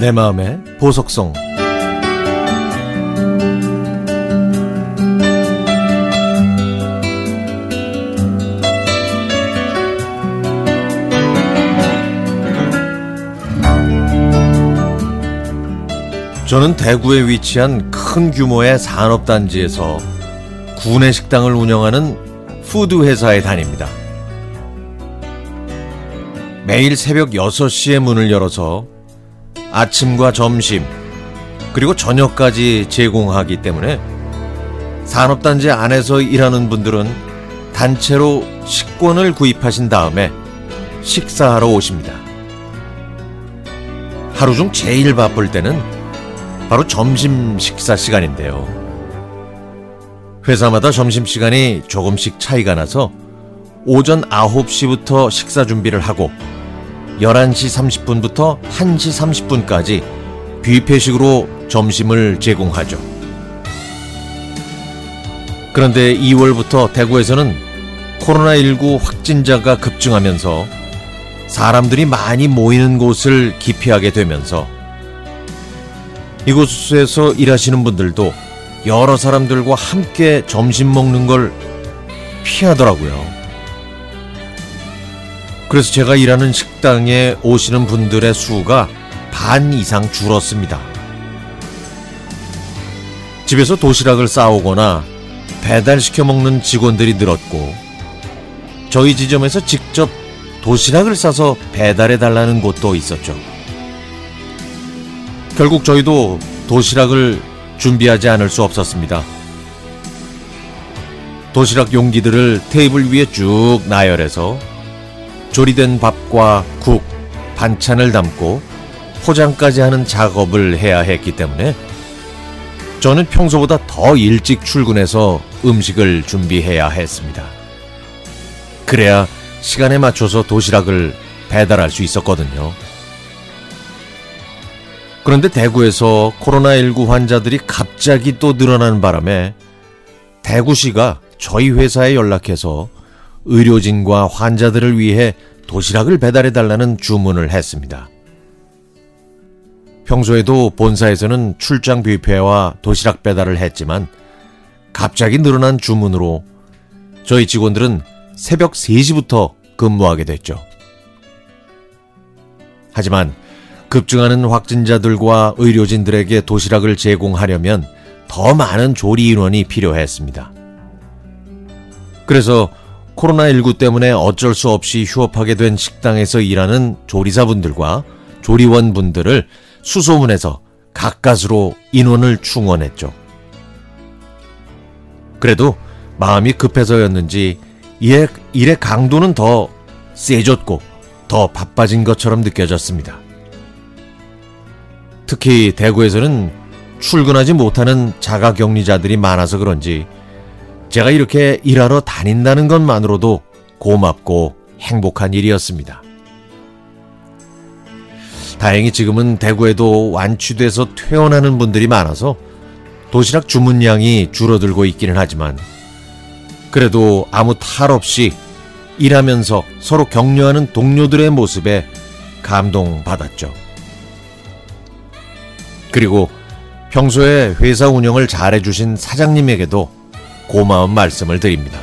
내 마음의 보석성 저는 대구에 위치한 큰 규모의 산업단지에서 구내 식당을 운영하는 푸드 회사에 다닙니다. 매일 새벽 6시에 문을 열어서 아침과 점심, 그리고 저녁까지 제공하기 때문에 산업단지 안에서 일하는 분들은 단체로 식권을 구입하신 다음에 식사하러 오십니다. 하루 중 제일 바쁠 때는 바로 점심 식사 시간인데요. 회사마다 점심 시간이 조금씩 차이가 나서 오전 9시부터 식사 준비를 하고 11시 30분부터 1시 30분까지 뷔페식으로 점심을 제공하죠. 그런데 2월부터 대구에서는 코로나19 확진자가 급증하면서 사람들이 많이 모이는 곳을 기피하게 되면서 이곳에서 일하시는 분들도 여러 사람들과 함께 점심 먹는 걸 피하더라고요. 그래서 제가 일하는 식당에 오시는 분들의 수가 반 이상 줄었습니다. 집에서 도시락을 싸오거나 배달시켜 먹는 직원들이 늘었고, 저희 지점에서 직접 도시락을 싸서 배달해 달라는 곳도 있었죠. 결국 저희도 도시락을 준비하지 않을 수 없었습니다. 도시락 용기들을 테이블 위에 쭉 나열해서 조리된 밥과 국, 반찬을 담고 포장까지 하는 작업을 해야 했기 때문에 저는 평소보다 더 일찍 출근해서 음식을 준비해야 했습니다. 그래야 시간에 맞춰서 도시락을 배달할 수 있었거든요. 그런데 대구에서 코로나19 환자들이 갑자기 또 늘어나는 바람에 대구시가 저희 회사에 연락해서 의료진과 환자들을 위해 도시락을 배달해 달라는 주문을 했습니다. 평소에도 본사에서는 출장 뷔페와 도시락 배달을 했지만 갑자기 늘어난 주문으로 저희 직원들은 새벽 3시부터 근무하게 됐죠. 하지만 급증하는 확진자들과 의료진들에게 도시락을 제공하려면 더 많은 조리 인원이 필요했습니다. 그래서 코로나19 때문에 어쩔 수 없이 휴업하게 된 식당에서 일하는 조리사분들과 조리원분들을 수소문해서 가까스로 인원을 충원했죠. 그래도 마음이 급해서였는지 일의, 일의 강도는 더 세졌고 더 바빠진 것처럼 느껴졌습니다. 특히 대구에서는 출근하지 못하는 자가격리자들이 많아서 그런지 제가 이렇게 일하러 다닌다는 것만으로도 고맙고 행복한 일이었습니다. 다행히 지금은 대구에도 완취돼서 퇴원하는 분들이 많아서 도시락 주문량이 줄어들고 있기는 하지만 그래도 아무 탈 없이 일하면서 서로 격려하는 동료들의 모습에 감동받았죠. 그리고 평소에 회사 운영을 잘해주신 사장님에게도 고마운 말씀을 드립니다.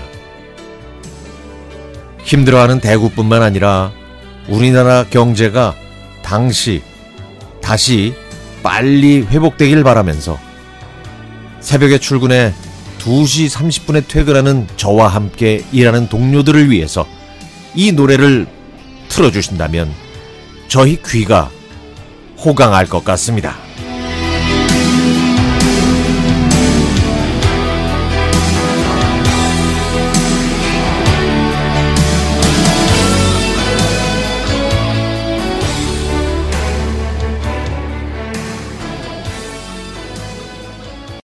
힘들어하는 대구뿐만 아니라 우리나라 경제가 당시 다시 빨리 회복되길 바라면서 새벽에 출근해 2시 30분에 퇴근하는 저와 함께 일하는 동료들을 위해서 이 노래를 틀어주신다면 저희 귀가 호강할 것 같습니다.